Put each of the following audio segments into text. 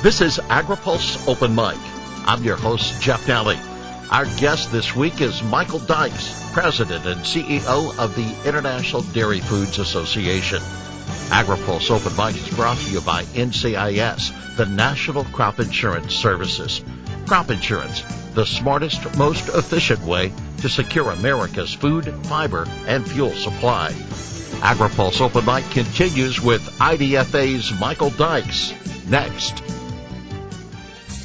This is AgriPulse Open Mic. I'm your host, Jeff Nalley. Our guest this week is Michael Dykes, President and CEO of the International Dairy Foods Association. AgriPulse Open Mic is brought to you by NCIS, the National Crop Insurance Services. Crop insurance, the smartest, most efficient way to secure America's food, fiber, and fuel supply. AgriPulse Open Mic continues with IDFA's Michael Dykes. Next.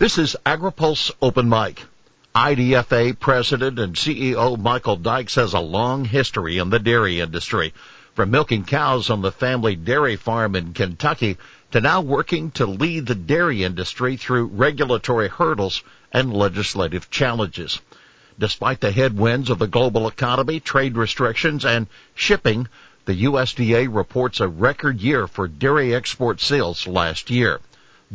This is AgriPulse Open Mic. IDFA President and CEO Michael Dykes has a long history in the dairy industry, from milking cows on the family dairy farm in Kentucky to now working to lead the dairy industry through regulatory hurdles and legislative challenges. Despite the headwinds of the global economy, trade restrictions, and shipping, the USDA reports a record year for dairy export sales last year.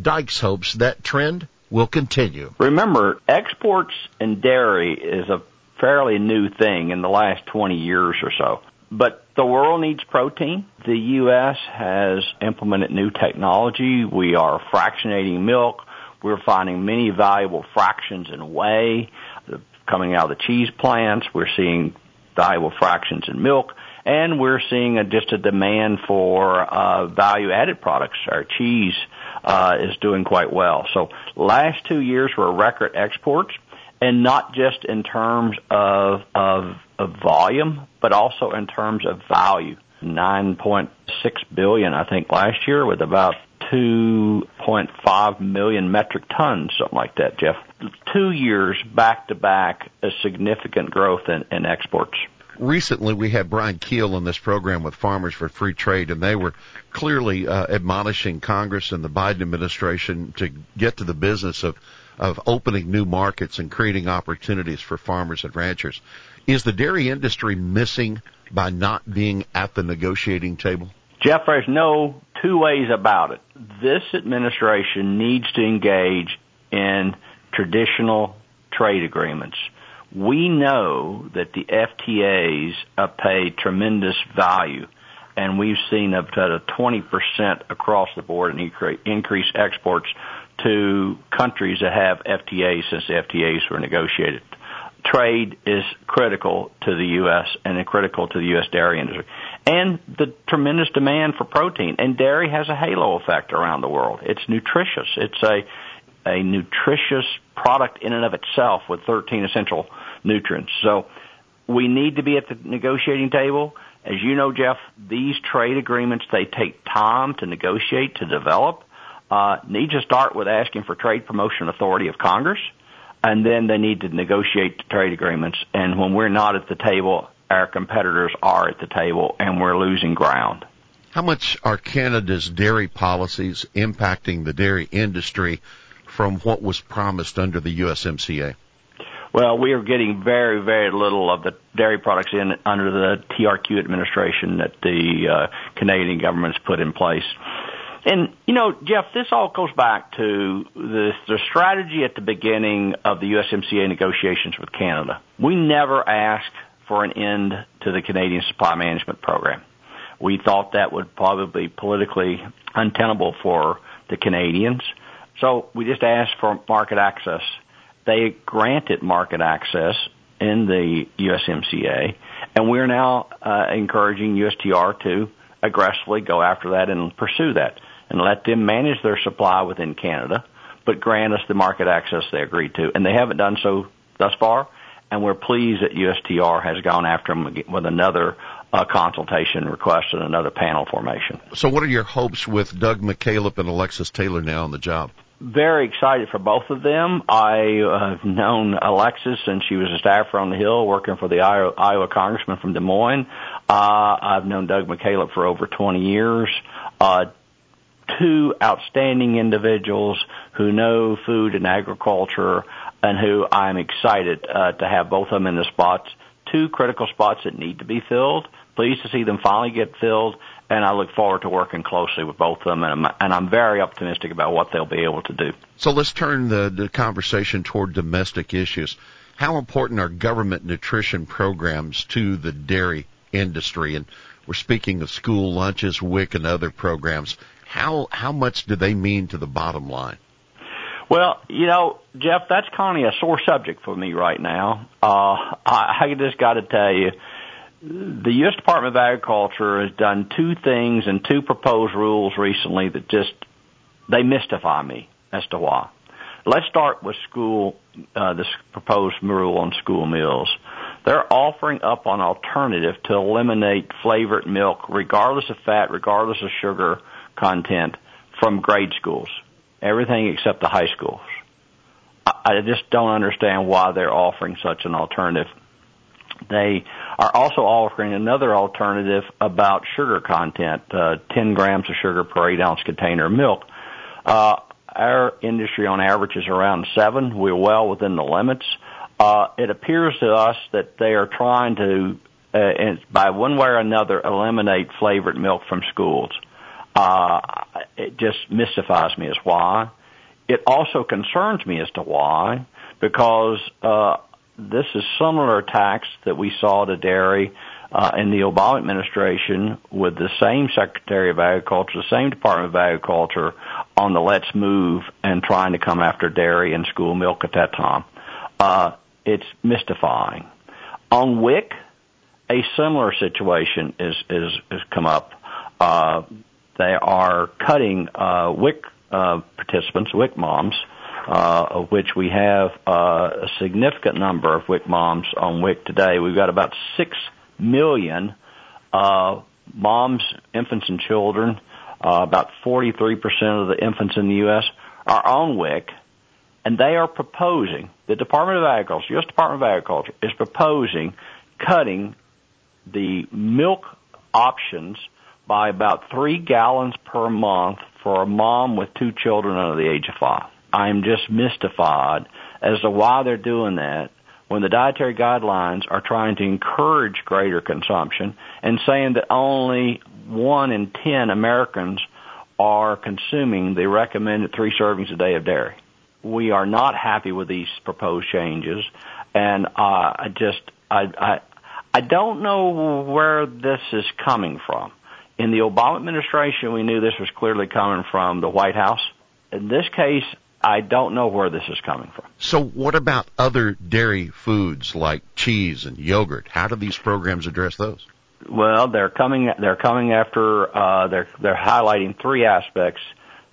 Dykes hopes that trend will continue. Remember, exports in dairy is a fairly new thing in the last 20 years or so. But the world needs protein. The U.S. has implemented new technology. We are fractionating milk. We're finding many valuable fractions in whey coming out of the cheese plants. We're seeing valuable fractions in milk. And we're seeing a, just a demand for uh, value added products. Our cheese uh, is doing quite well. So last two years were record exports, and not just in terms of, of, of volume, but also in terms of value. 9.6 billion, I think, last year with about 2.5 million metric tons, something like that, Jeff. Two years back to back, a significant growth in, in exports recently we had Brian Kuehl on this program with Farmers for Free Trade, and they were clearly uh, admonishing Congress and the Biden administration to get to the business of of opening new markets and creating opportunities for farmers and ranchers. Is the dairy industry missing by not being at the negotiating table? Jeff, there's no two ways about it. This administration needs to engage in traditional trade agreements we know that the FTAs pay tremendous value, and we've seen up to 20% across the board in increased exports to countries that have FTAs since the FTAs were negotiated. Trade is critical to the U.S. and critical to the U.S. dairy industry. And the tremendous demand for protein. And dairy has a halo effect around the world. It's nutritious. It's a, a nutritious product in and of itself with 13 essential nutrients. So we need to be at the negotiating table. As you know, Jeff, these trade agreements, they take time to negotiate, to develop. Uh, need to start with asking for trade promotion authority of Congress, and then they need to negotiate the trade agreements. And when we're not at the table, our competitors are at the table, and we're losing ground. How much are Canada's dairy policies impacting the dairy industry from what was promised under the USMCA? Well, we are getting very, very little of the dairy products in under the TRQ administration that the uh, Canadian government's put in place. And you know, Jeff, this all goes back to the, the strategy at the beginning of the USMCA negotiations with Canada. We never asked for an end to the Canadian Supply Management Program. We thought that would probably be politically untenable for the Canadians. So we just asked for market access they granted market access in the USMCA, and we're now uh, encouraging USTR to aggressively go after that and pursue that and let them manage their supply within Canada, but grant us the market access they agreed to. And they haven't done so thus far, and we're pleased that USTR has gone after them with another uh, consultation request and another panel formation. So, what are your hopes with Doug McKalip and Alexis Taylor now on the job? Very excited for both of them. I uh, have known Alexis since she was a staffer on the Hill working for the Iowa, Iowa congressman from Des Moines. Uh, I've known Doug McKalip for over 20 years. Uh, two outstanding individuals who know food and agriculture and who I'm excited uh, to have both of them in the spots. Two critical spots that need to be filled. Pleased to see them finally get filled, and I look forward to working closely with both of them, and I'm, and I'm very optimistic about what they'll be able to do. So let's turn the, the conversation toward domestic issues. How important are government nutrition programs to the dairy industry? And we're speaking of school lunches, WIC, and other programs. How how much do they mean to the bottom line? Well, you know, Jeff, that's kind of a sore subject for me right now. Uh, I, I just got to tell you, the U.S. Department of Agriculture has done two things and two proposed rules recently that just they mystify me as to why. Let's start with school, uh, this proposed rule on school meals. They're offering up an alternative to eliminate flavored milk, regardless of fat, regardless of sugar content, from grade schools. Everything except the high schools. I just don't understand why they're offering such an alternative. They are also offering another alternative about sugar content, uh, 10 grams of sugar per 8 ounce container of milk. Uh, our industry on average is around 7. We're well within the limits. Uh, it appears to us that they are trying to, uh, and by one way or another, eliminate flavored milk from schools. Uh, it just mystifies me as why. It also concerns me as to why, because uh, this is similar attacks that we saw to dairy uh, in the Obama administration with the same Secretary of Agriculture, the same Department of Agriculture on the let's move and trying to come after dairy and school milk at that time. Uh, it's mystifying. On WIC, a similar situation is is has come up. Uh, they are cutting uh, WIC uh, participants, WIC moms, uh, of which we have uh, a significant number of WIC moms on WIC today. We've got about six million uh, moms, infants, and children. Uh, about 43% of the infants in the U.S. are on WIC, and they are proposing, the Department of Agriculture, U.S. Department of Agriculture, is proposing cutting the milk options by about three gallons per month for a mom with two children under the age of five. I'm just mystified as to why they're doing that when the dietary guidelines are trying to encourage greater consumption and saying that only one in ten Americans are consuming the recommended three servings a day of dairy we are not happy with these proposed changes, and uh, I just I, I I don't know where this is coming from. In the Obama administration, we knew this was clearly coming from the White House. In this case, I don't know where this is coming from. So, what about other dairy foods like cheese and yogurt? How do these programs address those? Well, they're coming. They're coming after. Uh, they're they're highlighting three aspects: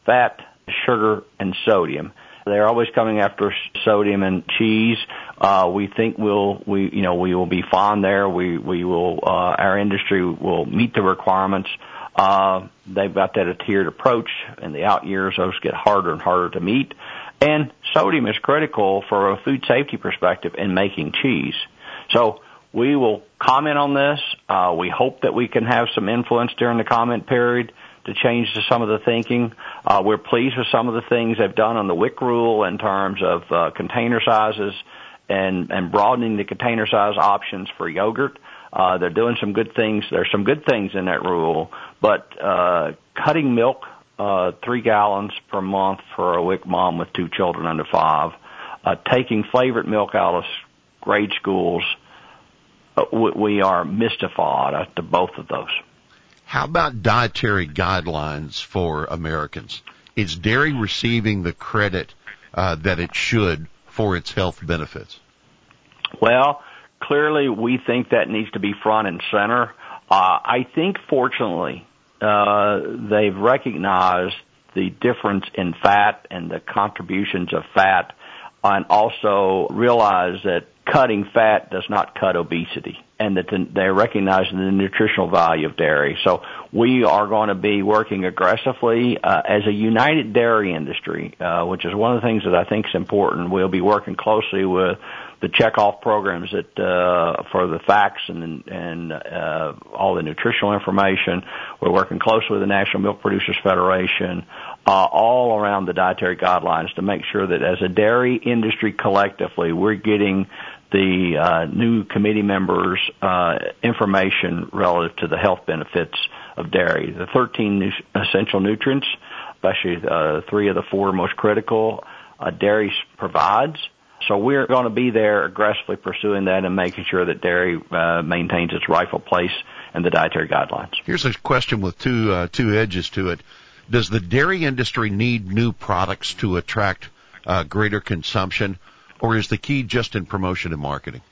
fat, sugar, and sodium. They're always coming after sodium and cheese. Uh, we think we'll, we, you know, we will be fine there. We, we will, uh, our industry will meet the requirements. Uh, they've got that a tiered approach. In the out years, those get harder and harder to meet. And sodium is critical for a food safety perspective in making cheese. So we will comment on this. Uh, we hope that we can have some influence during the comment period to change to some of the thinking. Uh, we're pleased with some of the things they've done on the WIC rule in terms of uh, container sizes and, and broadening the container size options for yogurt. Uh, they're doing some good things. There's some good things in that rule, but uh, cutting milk uh, three gallons per month for a WIC mom with two children under five, uh, taking flavored milk out of grade schools, uh, we are mystified as to both of those. How about dietary guidelines for Americans? Is dairy receiving the credit uh, that it should for its health benefits? Well, clearly we think that needs to be front and center. Uh, I think fortunately uh, they've recognized the difference in fat and the contributions of fat and also realize that cutting fat does not cut obesity and that they're recognizing the nutritional value of dairy. So we are going to be working aggressively uh, as a united dairy industry, uh, which is one of the things that I think is important. We'll be working closely with the checkoff programs that uh, for the facts and and uh, all the nutritional information. We're working closely with the National Milk Producers Federation, uh, all around the dietary guidelines to make sure that as a dairy industry collectively, we're getting the uh, new committee members uh, information relative to the health benefits of dairy. The 13 nu- essential nutrients, especially uh, three of the four most critical, uh, dairy provides. So we're going to be there aggressively pursuing that and making sure that dairy uh, maintains its rightful place in the dietary guidelines. Here's a question with two uh, two edges to it. Does the dairy industry need new products to attract uh, greater consumption, or is the key just in promotion and marketing?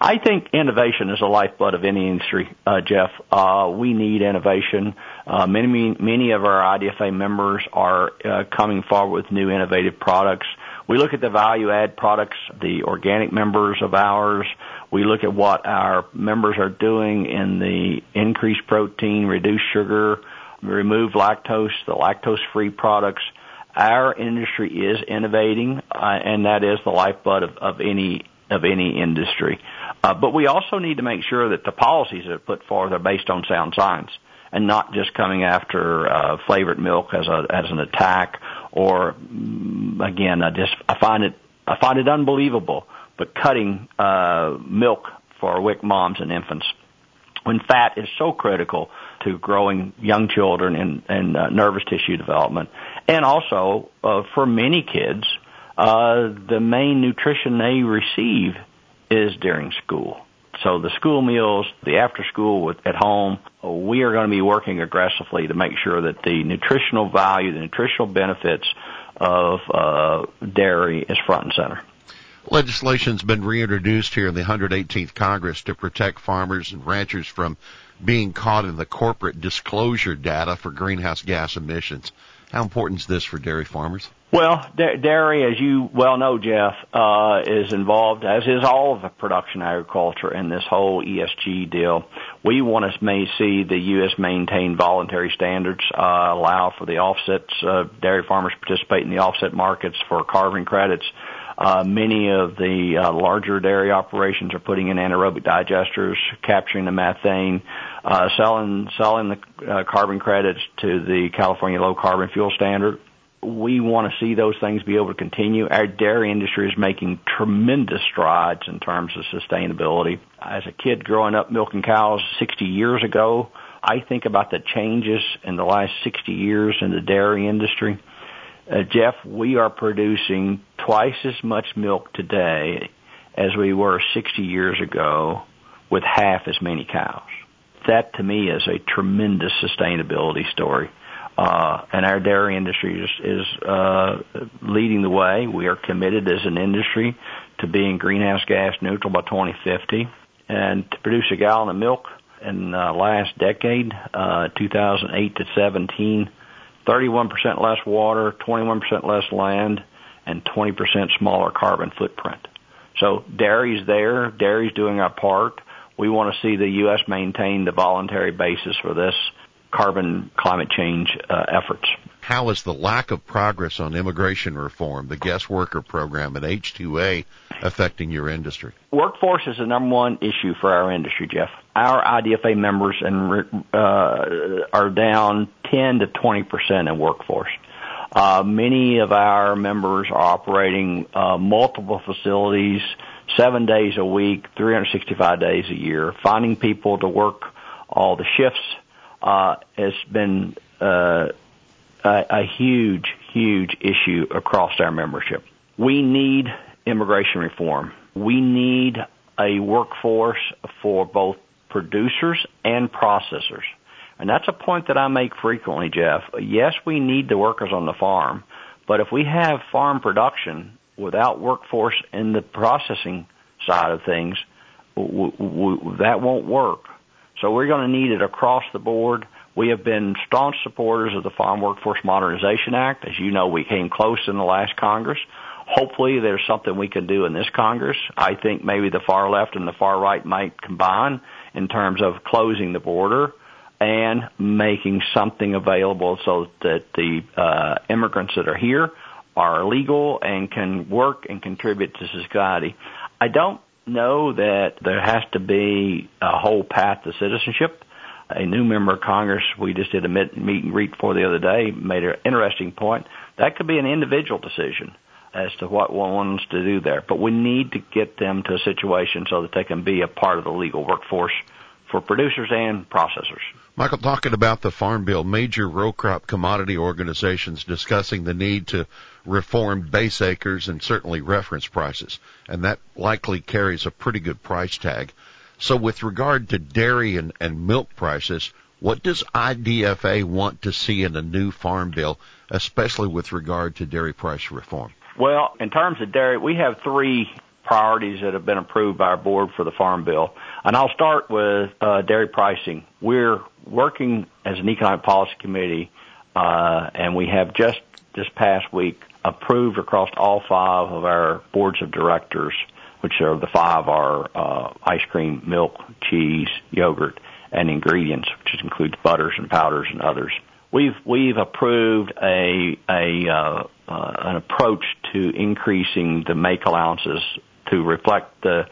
I think innovation is a lifeblood of any industry, uh, Jeff. Uh, we need innovation. Uh, many, many of our IDFA members are uh, coming forward with new innovative products. We look at the value add products, the organic members of ours. We look at what our members are doing in the increased protein, reduced sugar, remove lactose, the lactose free products our industry is innovating, uh, and that is the lifeblood of, of any of any industry. Uh, but we also need to make sure that the policies that are put forth are based on sound science and not just coming after uh, flavored milk as a as an attack. Or mm, again, I just I find it I find it unbelievable, but cutting uh, milk for WIC moms and infants when fat is so critical to growing young children and, and uh, nervous tissue development. And also, uh, for many kids, uh, the main nutrition they receive is during school. So the school meals, the after school with, at home, we are going to be working aggressively to make sure that the nutritional value, the nutritional benefits of uh, dairy is front and center. Legislation's been reintroduced here in the 118th Congress to protect farmers and ranchers from being caught in the corporate disclosure data for greenhouse gas emissions. How important is this for dairy farmers? Well, dairy, as you well know, Jeff, uh, is involved, as is all of the production agriculture in this whole ESG deal. We want to may see the U.S. maintain voluntary standards, uh, allow for the offsets. Uh, dairy farmers participate in the offset markets for carbon credits. Many of the uh, larger dairy operations are putting in anaerobic digesters, capturing the methane, uh, selling selling the uh, carbon credits to the California Low Carbon Fuel Standard. We want to see those things be able to continue. Our dairy industry is making tremendous strides in terms of sustainability. As a kid growing up milking cows 60 years ago, I think about the changes in the last 60 years in the dairy industry uh, Jeff, we are producing twice as much milk today as we were 60 years ago with half as many cows. That to me is a tremendous sustainability story. Uh, and our dairy industry is, is uh, leading the way. We are committed as an industry to being greenhouse gas neutral by 2050. And to produce a gallon of milk in the last decade, uh, 2008 to 17, 31% less water, 21% less land, and 20% smaller carbon footprint. So dairy's there. Dairy's doing our part. We want to see the U.S. maintain the voluntary basis for this carbon climate change uh, efforts. How is the lack of progress on immigration reform, the guest worker program, and H-2A affecting your industry? Workforce is the number one issue for our industry, Jeff. Our IDFA members and uh, are down 10 to 20 percent in workforce. Uh, many of our members are operating uh, multiple facilities, seven days a week, 365 days a year. Finding people to work all the shifts uh, has been uh, a huge, huge issue across our membership. We need immigration reform. We need a workforce for both producers and processors. And that's a point that I make frequently, Jeff. Yes, we need the workers on the farm, but if we have farm production without workforce in the processing side of things, that won't work. So we're going to need it across the board. We have been staunch supporters of the Farm Workforce Modernization Act. As you know, we came close in the last Congress Hopefully, there's something we can do in this Congress. I think maybe the far left and the far right might combine in terms of closing the border and making something available so that the uh, immigrants that are here are legal and can work and contribute to society. I don't know that there has to be a whole path to citizenship. A new member of Congress we just did a meet and greet for the other day made an interesting point. That could be an individual decision as to what one wants to do there. But we need to get them to a situation so that they can be a part of the legal workforce for producers and processors. Michael, talking about the Farm Bill, major row crop commodity organizations discussing the need to reform base acres and certainly reference prices, and that likely carries a pretty good price tag. So with regard to dairy and, and milk prices, what does IDFA want to see in a new farm bill, especially with regard to dairy price reform? Well, in terms of dairy, we have three priorities that have been approved by our board for the farm bill. And I'll start with uh, dairy pricing. We're working as an economic policy committee, uh, and we have just this past week approved across all five of our boards of directors, which are the five are uh, ice cream, milk, cheese, yogurt, and ingredients, which includes butters and powders and others. We've we've approved a a uh, uh, an approach to increasing the make allowances to reflect the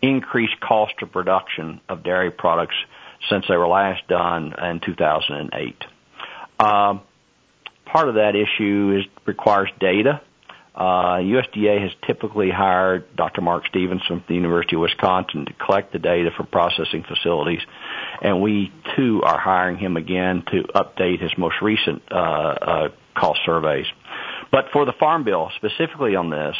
increased cost of production of dairy products since they were last done in 2008. Um, part of that issue is requires data. Uh, USDA has typically hired Dr. Mark Stephenson from the University of Wisconsin to collect the data for processing facilities, and we too are hiring him again to update his most recent uh, uh, cost surveys. But for the Farm Bill, specifically on this,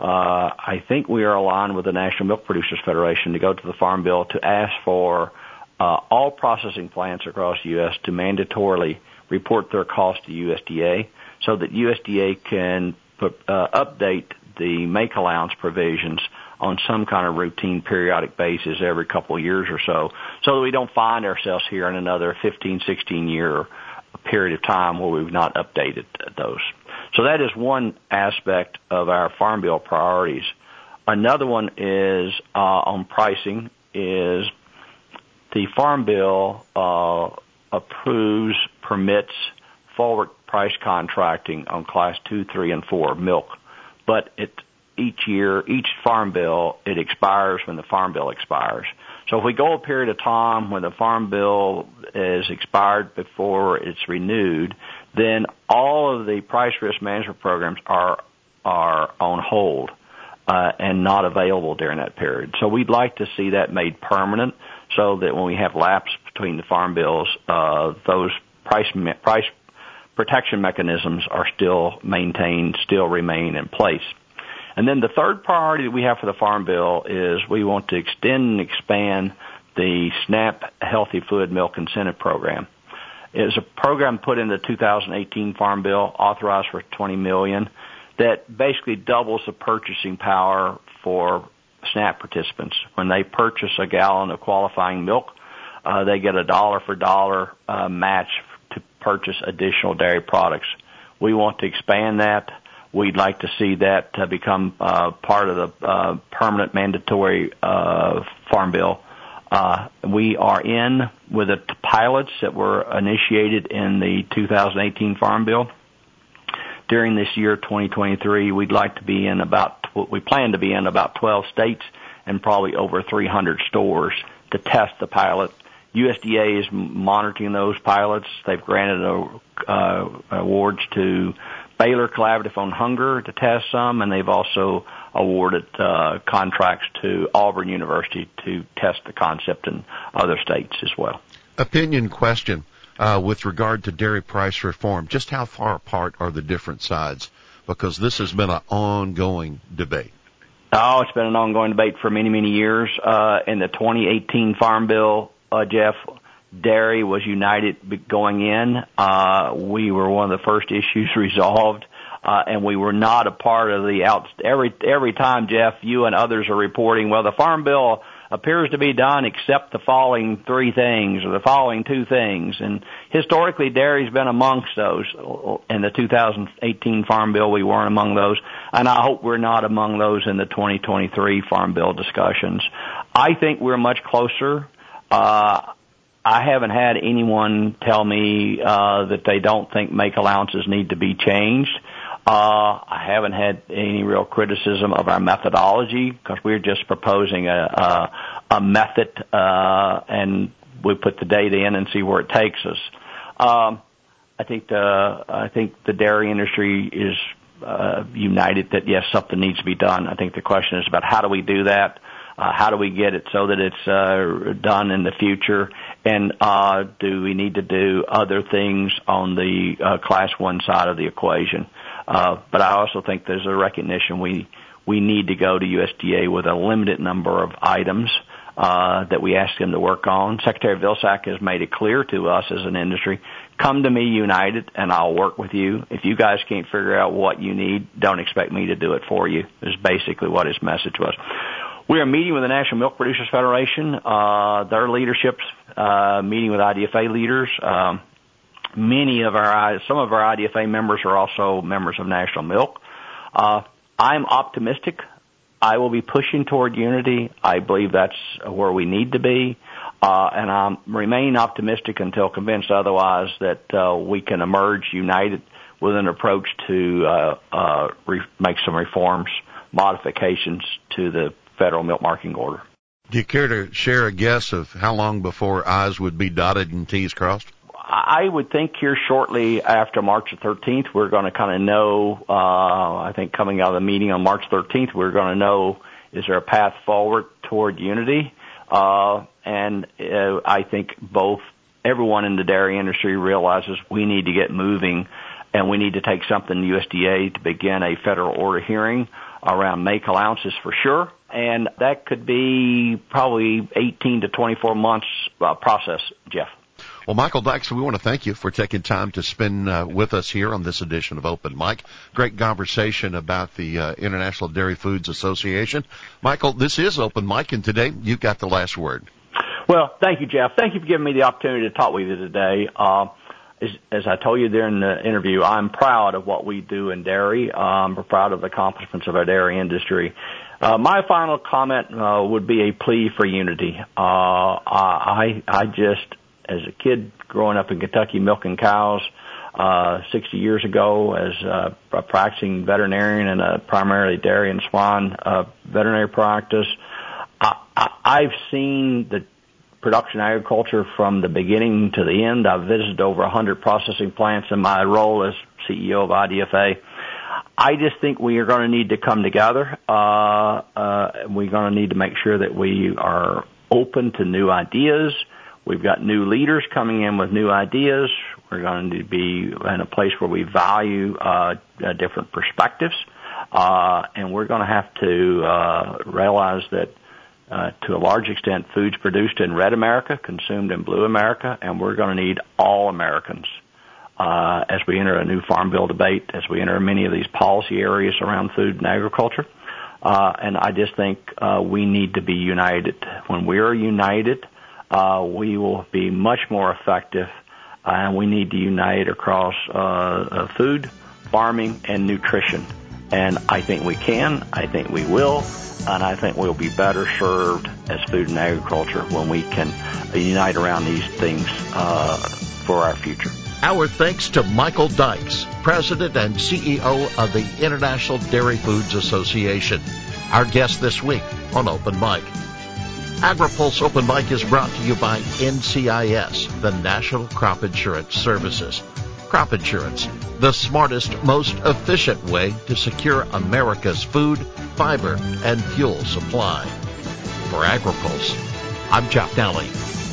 uh, I think we are aligned with the National Milk Producers Federation to go to the Farm Bill to ask for uh, all processing plants across the U.S. to mandatorily report their cost to USDA so that USDA can put, uh, update the make allowance provisions on some kind of routine periodic basis every couple of years or so, so that we don't find ourselves here in another 15, 16 year period of time where we've not updated those. So that is one aspect of our Farm Bill priorities. Another one is uh, on pricing is the Farm Bill uh, approves, permits forward price contracting on class two, three, and four milk, but it each year, each farm bill, it expires when the farm bill expires. So if we go a period of time when the farm bill is expired before it's renewed, then all of the price risk management programs are are on hold uh, and not available during that period. So we'd like to see that made permanent, so that when we have lapse between the farm bills, uh, those price price protection mechanisms are still maintained, still remain in place. And then the third priority that we have for the farm bill is we want to extend and expand the SNAP Healthy Fluid Milk Incentive Program is a program put in the 2018 Farm Bill, authorized for 20 million, that basically doubles the purchasing power for SNAP participants. When they purchase a gallon of qualifying milk, uh, they get a dollar for dollar uh, match to purchase additional dairy products. We want to expand that. We'd like to see that uh, become uh, part of the uh, permanent mandatory uh, farm bill uh, we are in with the pilots that were initiated in the 2018 Farm Bill. During this year, 2023, we'd like to be in about, we plan to be in about 12 states and probably over 300 stores to test the pilot. USDA is monitoring those pilots. They've granted uh, awards to Baylor Collaborative on Hunger to test some, and they've also awarded uh, contracts to Auburn University to test the concept in other states as well. Opinion question uh, with regard to dairy price reform. Just how far apart are the different sides? Because this has been an ongoing debate. Oh, it's been an ongoing debate for many, many years. Uh, in the 2018 Farm Bill, uh, Jeff, dairy was united going in. Uh, we were one of the first issues resolved uh, and we were not a part of the out. Every every time, Jeff, you and others are reporting. Well, the Farm Bill appears to be done except the following three things or the following two things. And historically, dairy's been amongst those. In the 2018 Farm Bill, we weren't among those, and I hope we're not among those in the 2023 Farm Bill discussions. I think we're much closer. Uh, I haven't had anyone tell me uh, that they don't think make allowances need to be changed. Uh, I haven't had any real criticism of our methodology because we're just proposing a, a, a method, uh, and we put the data in and see where it takes us. Um, I think the I think the dairy industry is uh, united that yes, something needs to be done. I think the question is about how do we do that. Uh, how do we get it so that it's uh, done in the future? And uh, do we need to do other things on the uh, class one side of the equation? Uh, but I also think there's a recognition we we need to go to USDA with a limited number of items uh, that we ask them to work on. Secretary Vilsack has made it clear to us as an industry, come to me united and I'll work with you. If you guys can't figure out what you need, don't expect me to do it for you, is basically what his message was. We are meeting with the National Milk Producers Federation, uh, their leadership's uh, meeting with IDFA leaders. Um, many of our, some of our IDFA members are also members of National Milk. Uh, I'm optimistic. I will be pushing toward unity. I believe that's where we need to be. Uh, and I remain optimistic until convinced otherwise that uh, we can emerge united with an approach to uh, uh, re- make some reforms, modifications to the federal milk marketing order. Do you care to share a guess of how long before I's would be dotted and T's crossed? I would think here shortly after March the 13th, we're going to kind of know, uh, I think coming out of the meeting on March 13th, we're going to know is there a path forward toward unity? Uh, and uh, I think both everyone in the dairy industry realizes we need to get moving and we need to take something to USDA to begin a federal order hearing around make allowances for sure and that could be probably 18 to 24 months uh, process, Jeff. Well, Michael Dykes, we want to thank you for taking time to spend uh, with us here on this edition of Open Mic. Great conversation about the uh, International Dairy Foods Association. Michael, this is Open Mic, and today you've got the last word. Well, thank you, Jeff. Thank you for giving me the opportunity to talk with you today. Uh, as, as, I told you during the interview, I'm proud of what we do in dairy. I'm proud of the accomplishments of our dairy industry. Uh, my final comment uh, would be a plea for unity. Uh, I I just, as a kid growing up in Kentucky milking cows, uh, 60 years ago, as uh, a practicing veterinarian in a primarily dairy and swine uh, veterinary practice, I, I, I've seen the production agriculture from the beginning to the end. I've visited over 100 processing plants in my role as CEO of IDFA. I just think we are going to need to come together. Uh, uh, we're going to need to make sure that we are open to new ideas. We've got new leaders coming in with new ideas. We're going to be in a place where we value uh, uh, different perspectives, uh, and we're going to have to uh, realize that uh, to a large extent, foods produced in red America, consumed in blue America, and we're going to need all Americans uh, as we enter a new farm bill debate, as we enter many of these policy areas around food and agriculture. Uh, and I just think uh, we need to be united. When we are united, uh, we will be much more effective, uh, and we need to unite across uh, uh, food, farming, and nutrition. And I think we can. I think we will. And I think we'll be better served as food and agriculture when we can unite around these things uh, for our future. Our thanks to Michael Dykes, President and CEO of the International Dairy Foods Association, our guest this week on Open Mic. AgriPulse Open Mic is brought to you by NCIS, the National Crop Insurance Services. Crop insurance, the smartest, most efficient way to secure America's food, fiber, and fuel supply. For AgriPulse, I'm Jeff Nalley.